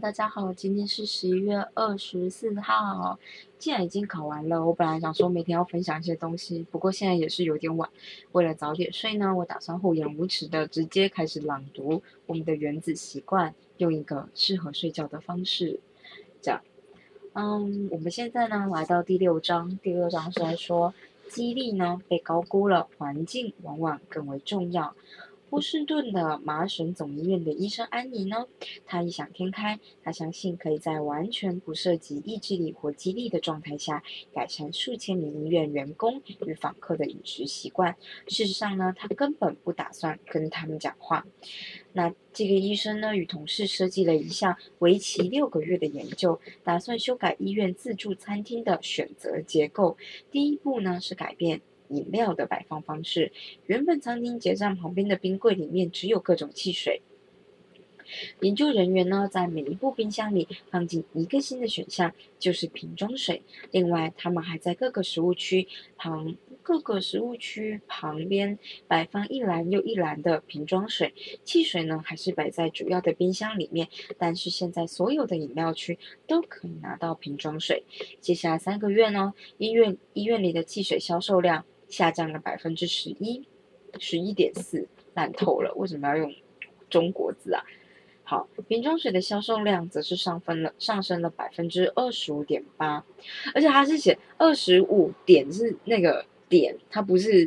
大家好，今天是十一月二十四号。既然已经考完了，我本来想说每天要分享一些东西，不过现在也是有点晚。为了早点睡呢，我打算厚颜无耻的直接开始朗读我们的原子习惯，用一个适合睡觉的方式。这样，嗯，我们现在呢来到第六章，第六章是来说激励呢被高估了，环境往往更为重要。波士顿的麻省总医院的医生安妮呢，她异想天开，她相信可以在完全不涉及意志力或激励的状态下，改善数千名医院员工与访客的饮食习惯。事实上呢，她根本不打算跟他们讲话。那这个医生呢，与同事设计了一项为期六个月的研究，打算修改医院自助餐厅的选择结构。第一步呢，是改变。饮料的摆放方式，原本餐厅结账旁边的冰柜里面只有各种汽水。研究人员呢，在每一部冰箱里放进一个新的选项，就是瓶装水。另外，他们还在各个食物区旁、各个食物区旁边摆放一篮又一篮的瓶装水。汽水呢，还是摆在主要的冰箱里面。但是现在所有的饮料区都可以拿到瓶装水。接下来三个月呢，医院医院里的汽水销售量。下降了百分之十一，十一点四，烂透了。为什么要用中国字啊？好，瓶装水的销售量则是上分了，上升了百分之二十五点八，而且它是写二十五点是那个点，它不是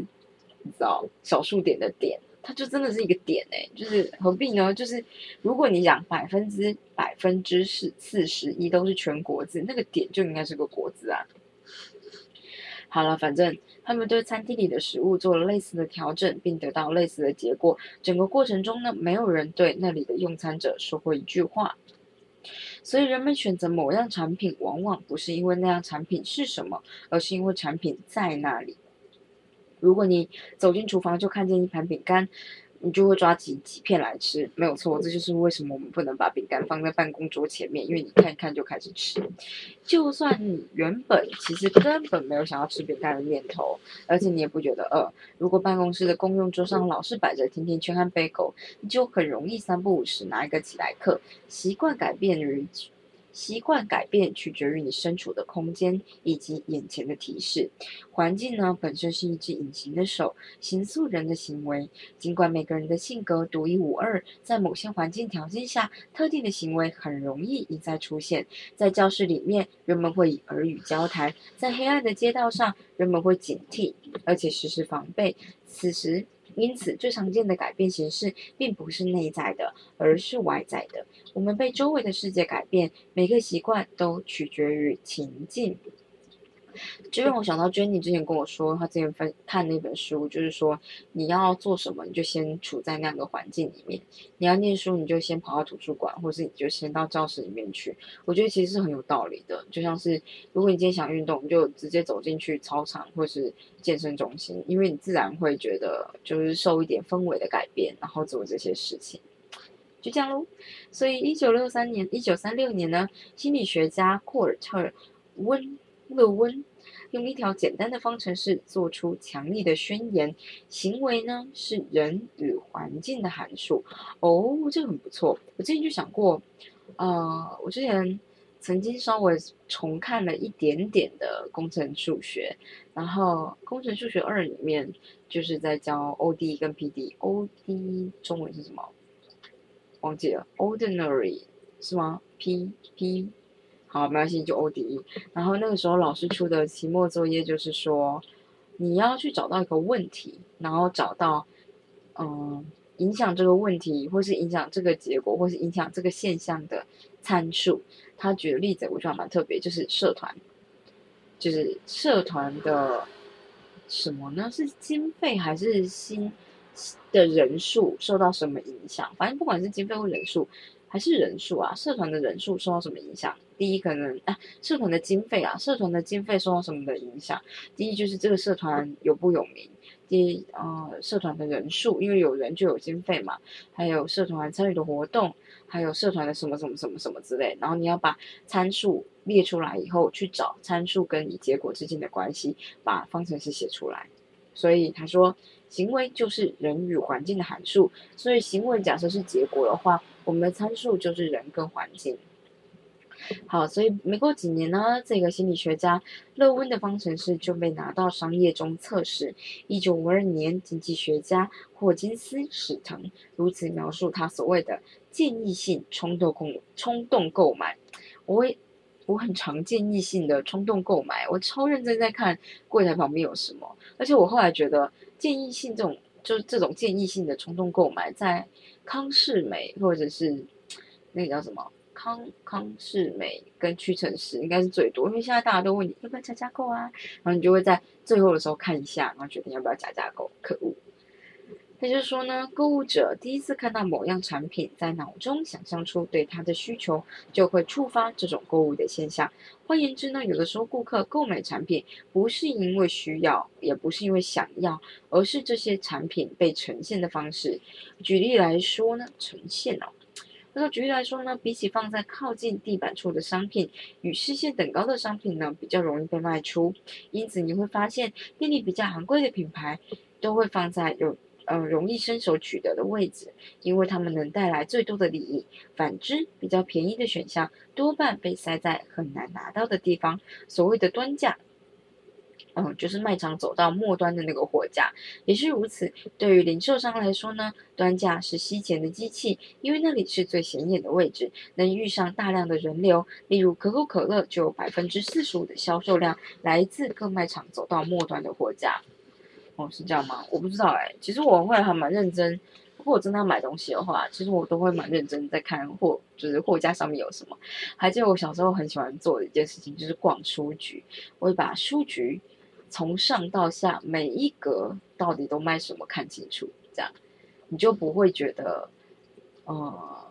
你知道小数点的点，它就真的是一个点哎，就是何必呢？就是如果你讲百分之百分之四四十一都是全国字，那个点就应该是个国字啊。好了，反正他们对餐厅里的食物做了类似的调整，并得到类似的结果。整个过程中呢，没有人对那里的用餐者说过一句话。所以，人们选择某样产品，往往不是因为那样产品是什么，而是因为产品在那里。如果你走进厨房就看见一盘饼干。你就会抓几几片来吃，没有错，这就是为什么我们不能把饼干放在办公桌前面，因为你看一看就开始吃。就算你原本其实根本没有想要吃饼干的念头，而且你也不觉得饿，如果办公室的公用桌上老是摆着甜甜圈和杯狗，你就很容易三不五时拿一个起来嗑。习惯改变于。习惯改变取决于你身处的空间以及眼前的提示。环境呢，本身是一只隐形的手，形塑人的行为。尽管每个人的性格独一无二，在某些环境条件下，特定的行为很容易一再出现。在教室里面，人们会以耳语交谈；在黑暗的街道上，人们会警惕，而且时时防备。此时。因此，最常见的改变形式并不是内在的，而是外在的。我们被周围的世界改变，每个习惯都取决于情境。就让我想到 Jenny 之前跟我说，她之前分看那本书，就是说你要做什么，你就先处在那样的环境里面；你要念书，你就先跑到图书馆，或是你就先到教室里面去。我觉得其实是很有道理的。就像是如果你今天想运动，你就直接走进去操场或是健身中心，因为你自然会觉得就是受一点氛围的改变，然后做这些事情。就这样喽。所以，一九六三年、一九三六年呢，心理学家库尔特温。勒温用一条简单的方程式做出强力的宣言：行为呢是人与环境的函数。哦，这个很不错。我之前就想过，呃，我之前曾经稍微重看了一点点的工程数学，然后工程数学二里面就是在教 O D 跟 P D。O D 中文是什么？忘记了，Ordinary 是吗？P P 好，没关系，就 O D E。然后那个时候老师出的期末作业就是说，你要去找到一个问题，然后找到，嗯，影响这个问题，或是影响这个结果，或是影响这个现象的参数。他举的例子我觉得蛮特别，就是社团，就是社团的什么呢？是经费还是新的人数受到什么影响？反正不管是经费或人数。还是人数啊？社团的人数受到什么影响？第一，可能啊，社团的经费啊，社团的经费受到什么的影响？第一就是这个社团有不有名？第一，呃，社团的人数，因为有人就有经费嘛。还有社团参与的活动，还有社团的什么什么什么什么之类。然后你要把参数列出来以后，去找参数跟你结果之间的关系，把方程式写出来。所以他说，行为就是人与环境的函数。所以行为假设是结果的话。我们的参数就是人跟环境，好，所以没过几年呢，这个心理学家勒温的方程式就被拿到商业中测试。一九五二年，经济学家霍金斯·史腾如此描述他所谓的建议性冲动购冲动购买。我会我很常建议性的冲动购买，我超认真在看柜台旁边有什么，而且我后来觉得建议性这种就是这种建议性的冲动购买，在康世美或者是那个叫什么？康康世美跟屈臣氏应该是最多，因为现在大家都问你要不要加加购啊，然后你就会在最后的时候看一下，然后决定要不要加加购。可恶！也就是说呢，购物者第一次看到某样产品，在脑中想象出对它的需求，就会触发这种购物的现象。换言之呢，有的时候顾客购买产品不是因为需要，也不是因为想要，而是这些产品被呈现的方式。举例来说呢，呈现哦。那举例来说呢，比起放在靠近地板处的商品，与视线等高的商品呢，比较容易被卖出。因此你会发现，便利比较昂贵的品牌，都会放在有呃容易伸手取得的位置，因为它们能带来最多的利益。反之，比较便宜的选项，多半被塞在很难拿到的地方。所谓的端架。嗯，就是卖场走到末端的那个货架也是如此。对于零售商来说呢，端架是吸钱的机器，因为那里是最显眼的位置，能遇上大量的人流。例如可口可乐就有百分之四十五的销售量来自各卖场走到末端的货架。是这样吗？我不知道哎。其实我会还蛮认真，如果我真的要买东西的话，其实我都会蛮认真在看货，就是货架上面有什么。还记得我小时候很喜欢做的一件事情，就是逛书局，我会把书局。从上到下每一格到底都卖什么看清楚，这样你就不会觉得，呃，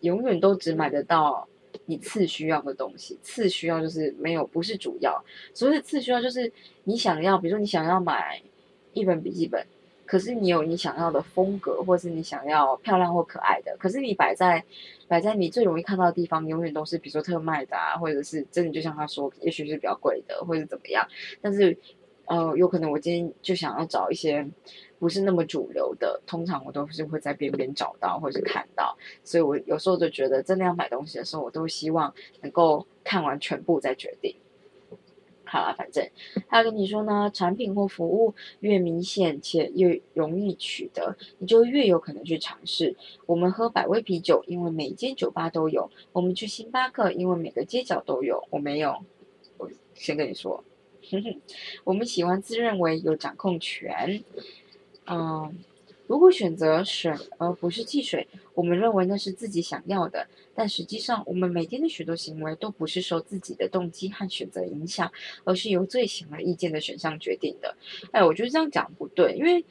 永远都只买得到你次需要的东西。次需要就是没有不是主要，所谓的次需要就是你想要，比如说你想要买一本笔记本。可是你有你想要的风格，或是你想要漂亮或可爱的，可是你摆在摆在你最容易看到的地方，永远都是比如说特卖的啊，或者是真的就像他说，也许是比较贵的，或者怎么样。但是，呃，有可能我今天就想要找一些不是那么主流的，通常我都是会在边边找到或者是看到，所以我有时候就觉得真的要买东西的时候，我都希望能够看完全部再决定。好了，反正 他跟你说呢，产品或服务越明显且越容易取得，你就越有可能去尝试。我们喝百威啤酒，因为每间酒吧都有；我们去星巴克，因为每个街角都有。我没有，我先跟你说，我们喜欢自认为有掌控权，嗯。如果选择水而不是汽水，我们认为那是自己想要的。但实际上，我们每天的许多行为都不是受自己的动机和选择影响，而是由最显而易见的选项决定的。哎，我觉得这样讲不对，因为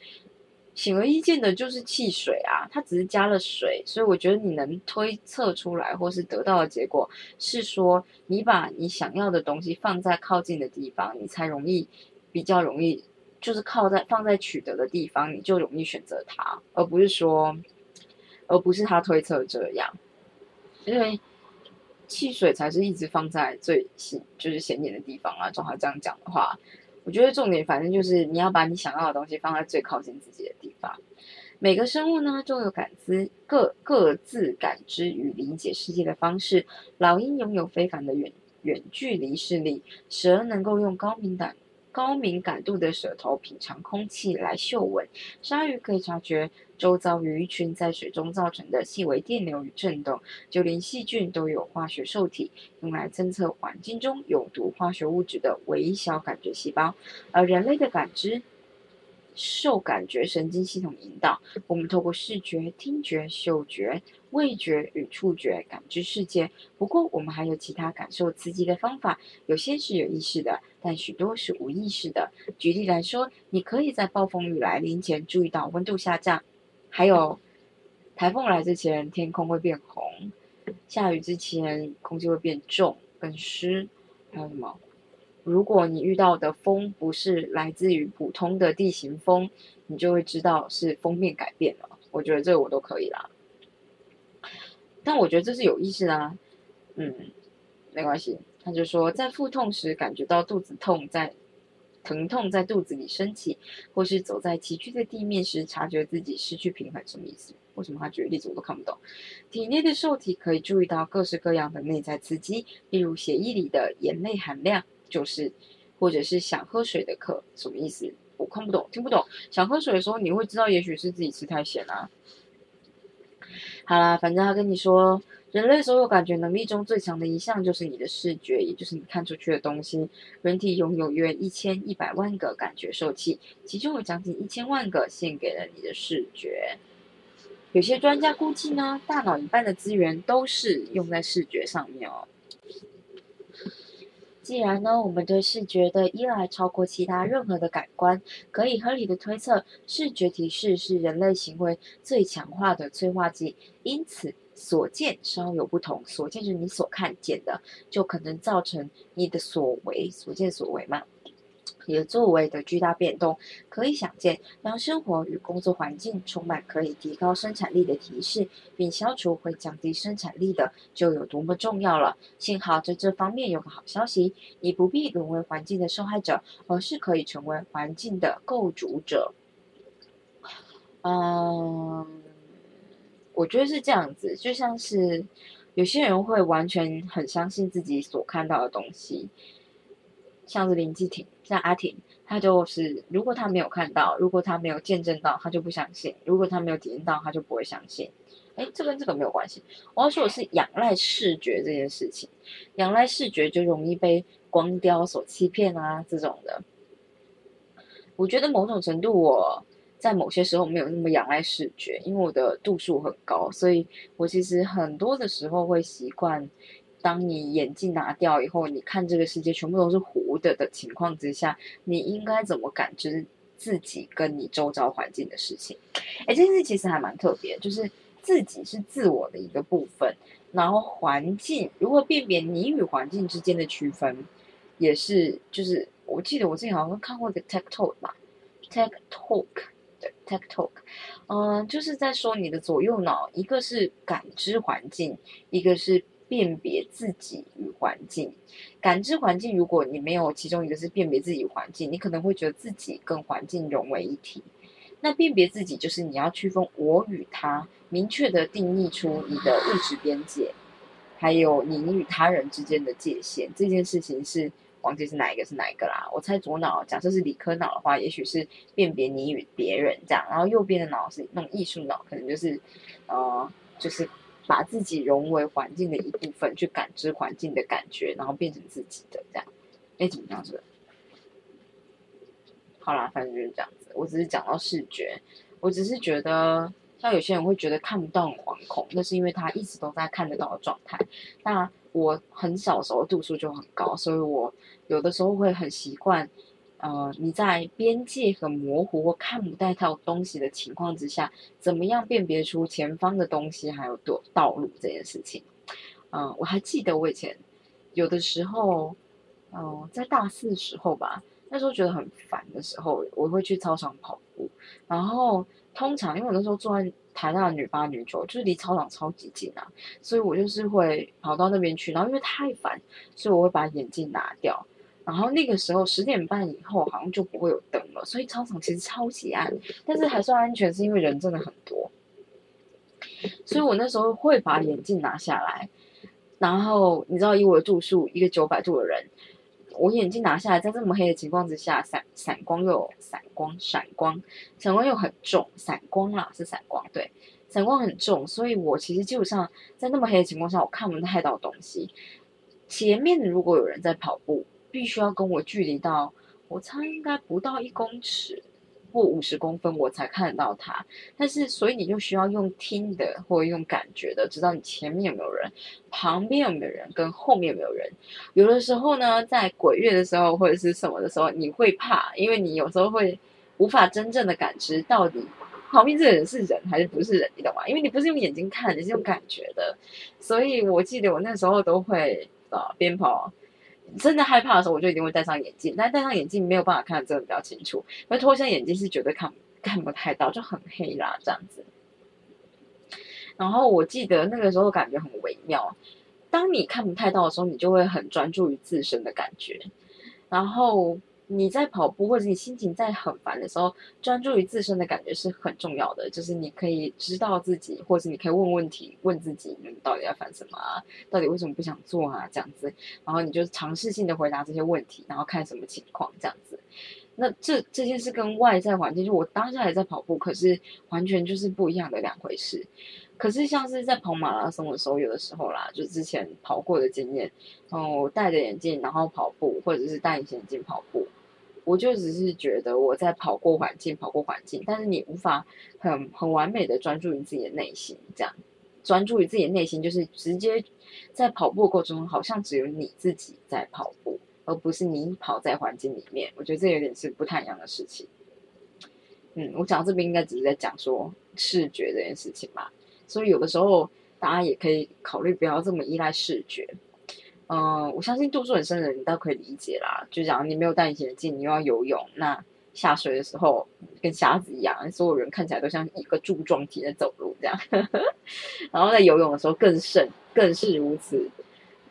显而易见的就是汽水啊，它只是加了水，所以我觉得你能推测出来或是得到的结果是说，你把你想要的东西放在靠近的地方，你才容易比较容易。就是靠在放在取得的地方，你就容易选择它，而不是说，而不是他推测这样，因为汽水才是一直放在最显就是显眼的地方啊。照他这样讲的话，我觉得重点反正就是你要把你想要的东西放在最靠近自己的地方。每个生物呢都有感知各各自感知与理解世界的方式。老鹰拥有非凡的远远距离视力，蛇能够用高敏感。高敏感度的舌头品尝空气来嗅闻，鲨鱼可以察觉周遭鱼群在水中造成的细微电流与震动，就连细菌都有化学受体，用来侦测环境中有毒化学物质的微小感觉细胞，而人类的感知。受感觉神经系统引导，我们透过视觉、听觉、嗅觉、味觉与触觉感知世界。不过，我们还有其他感受刺激的方法，有些是有意识的，但许多是无意识的。举例来说，你可以在暴风雨来临前注意到温度下降，还有台风来之前天空会变红，下雨之前空气会变重、更湿，还有什么？如果你遇到的风不是来自于普通的地形风，你就会知道是封面改变了。我觉得这个我都可以啦，但我觉得这是有意识啊。嗯，没关系。他就说，在腹痛时感觉到肚子痛，在疼痛在肚子里升起，或是走在崎岖的地面时察觉自己失去平衡，什么意思？为什么他举的例子我都看不懂？体内的受体可以注意到各式各样的内在刺激，例如血液里的盐类含量，就是或者是想喝水的渴，什么意思？我看不懂，听不懂。想喝水的时候，你会知道，也许是自己吃太咸啊。好啦，反正他跟你说。人类所有感觉能力中最强的一项就是你的视觉，也就是你看出去的东西。人体拥有约一千一百万个感觉受器，其中有将近一千万个献给了你的视觉。有些专家估计呢，大脑一半的资源都是用在视觉上面哦。既然呢，我们对视觉的依赖超过其他任何的感官，可以合理的推测，视觉提示是人类行为最强化的催化剂。因此。所见稍有不同，所见是你所看见的，就可能造成你的所为所见所为嘛，也作为的巨大变动。可以想见，当生活与工作环境充满可以提高生产力的提示，并消除会降低生产力的，就有多么重要了。幸好在这方面有个好消息，你不必沦为环境的受害者，而是可以成为环境的构筑者。嗯。我觉得是这样子，就像是有些人会完全很相信自己所看到的东西，像是林继廷，像阿婷，他就是如果他没有看到，如果他没有见证到，他就不相信；如果他没有体验到，他就不会相信。哎，这跟这个没有关系。我要说的是仰赖视觉这件事情，仰赖视觉就容易被光雕所欺骗啊，这种的。我觉得某种程度我。在某些时候没有那么仰赖视觉，因为我的度数很高，所以我其实很多的时候会习惯，当你眼镜拿掉以后，你看这个世界全部都是糊的的情况之下，你应该怎么感知自己跟你周遭环境的事情？哎，这件事其实还蛮特别，就是自己是自我的一个部分，然后环境如何辨别你与环境之间的区分，也是就是我记得我之前好像看过一个 Tech Talk 吧，Tech Talk。Tech Talk，嗯，就是在说你的左右脑，一个是感知环境，一个是辨别自己与环境。感知环境，如果你没有其中一个是辨别自己环境，你可能会觉得自己跟环境融为一体。那辨别自己，就是你要区分我与他，明确的定义出你的物质边界，还有你与他人之间的界限。这件事情是。忘记是哪一个是哪一个啦？我猜左脑，假设是理科脑的话，也许是辨别你与别人这样，然后右边的脑是那种艺术脑，可能就是，呃，就是把自己融为环境的一部分，去感知环境的感觉，然后变成自己的这样。哎，怎么样？子？好啦，反正就是这样子。我只是讲到视觉，我只是觉得。像有些人会觉得看不到很惶恐，那是因为他一直都在看得到的状态。那我很小时候度数就很高，所以我有的时候会很习惯，呃，你在边界很模糊或看不到东西的情况之下，怎么样辨别出前方的东西还有道道路这件事情。嗯，我还记得我以前有的时候，嗯，在大四时候吧，那时候觉得很烦的时候，我会去操场跑步，然后。通常，因为我那时候住在台大女八女九，就是离操场超级近啊，所以我就是会跑到那边去。然后因为太烦，所以我会把眼镜拿掉。然后那个时候十点半以后好像就不会有灯了，所以操场其实超级暗，但是还算安全，是因为人真的很多。所以我那时候会把眼镜拿下来。然后你知道，以我的度数，一个九百度的人。我眼镜拿下来，在这么黑的情况之下，闪闪光又闪光，闪光闪光又很重，闪光啦是闪光，对，闪光很重，所以我其实基本上在那么黑的情况下，我看不太到东西。前面如果有人在跑步，必须要跟我距离到，我猜应该不到一公尺。或五十公分我才看得到它，但是所以你就需要用听的或者用感觉的，知道你前面有没有人，旁边有没有人，跟后面有没有人。有的时候呢，在鬼月的时候或者是什么的时候，你会怕，因为你有时候会无法真正的感知到底旁边这个人是人还是不是人，你懂吗？因为你不是用眼睛看，你是用感觉的。所以我记得我那时候都会啊边跑。真的害怕的时候，我就一定会戴上眼镜。但戴上眼镜没有办法看得真的比较清楚，因为脱下眼镜是绝对看看不太到，就很黑啦这样子。然后我记得那个时候感觉很微妙，当你看不太到的时候，你就会很专注于自身的感觉。然后你在跑步或者你心情在很烦的时候，专注于自身的感觉是很重要的。就是你可以知道自己，或者你可以问问题，问自己你到底在烦什么啊？到底为什么不想做啊？这样子，然后你就尝试性的回答这些问题，然后看什么情况这样子。那这这件事跟外在环境，就我当下也在跑步，可是完全就是不一样的两回事。可是像是在跑马拉松的时候，有的时候啦，就之前跑过的经验，哦，戴着眼镜然后跑步，或者是戴隐形眼镜跑步。我就只是觉得我在跑过环境，跑过环境，但是你无法很很完美的专注于自己的内心，这样专注于自己的内心，就是直接在跑步过程中，好像只有你自己在跑步，而不是你跑在环境里面。我觉得这有点是不太一样的事情。嗯，我讲到这边应该只是在讲说视觉这件事情吧，所以有的时候大家也可以考虑不要这么依赖视觉。嗯，我相信度数很深的人，你倒可以理解啦。就讲你没有戴隐形眼镜，你又要游泳，那下水的时候跟瞎子一样，所有人看起来都像一个柱状体在走路这样。然后在游泳的时候更甚，更是如此，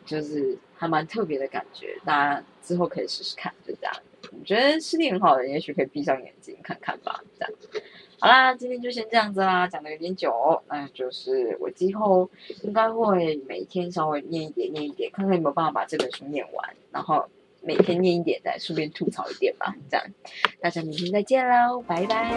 就是还蛮特别的感觉。大家之后可以试试看，就这样。我觉得视力很好的，也许可以闭上眼睛看看吧，这样。好啦，今天就先这样子啦，讲的有点久，那就是我今后应该会每天稍微念一点，念一点，看看有没有办法把这本书念完，然后每天念一点，再顺便吐槽一点吧，这样。大家明天再见喽，拜拜。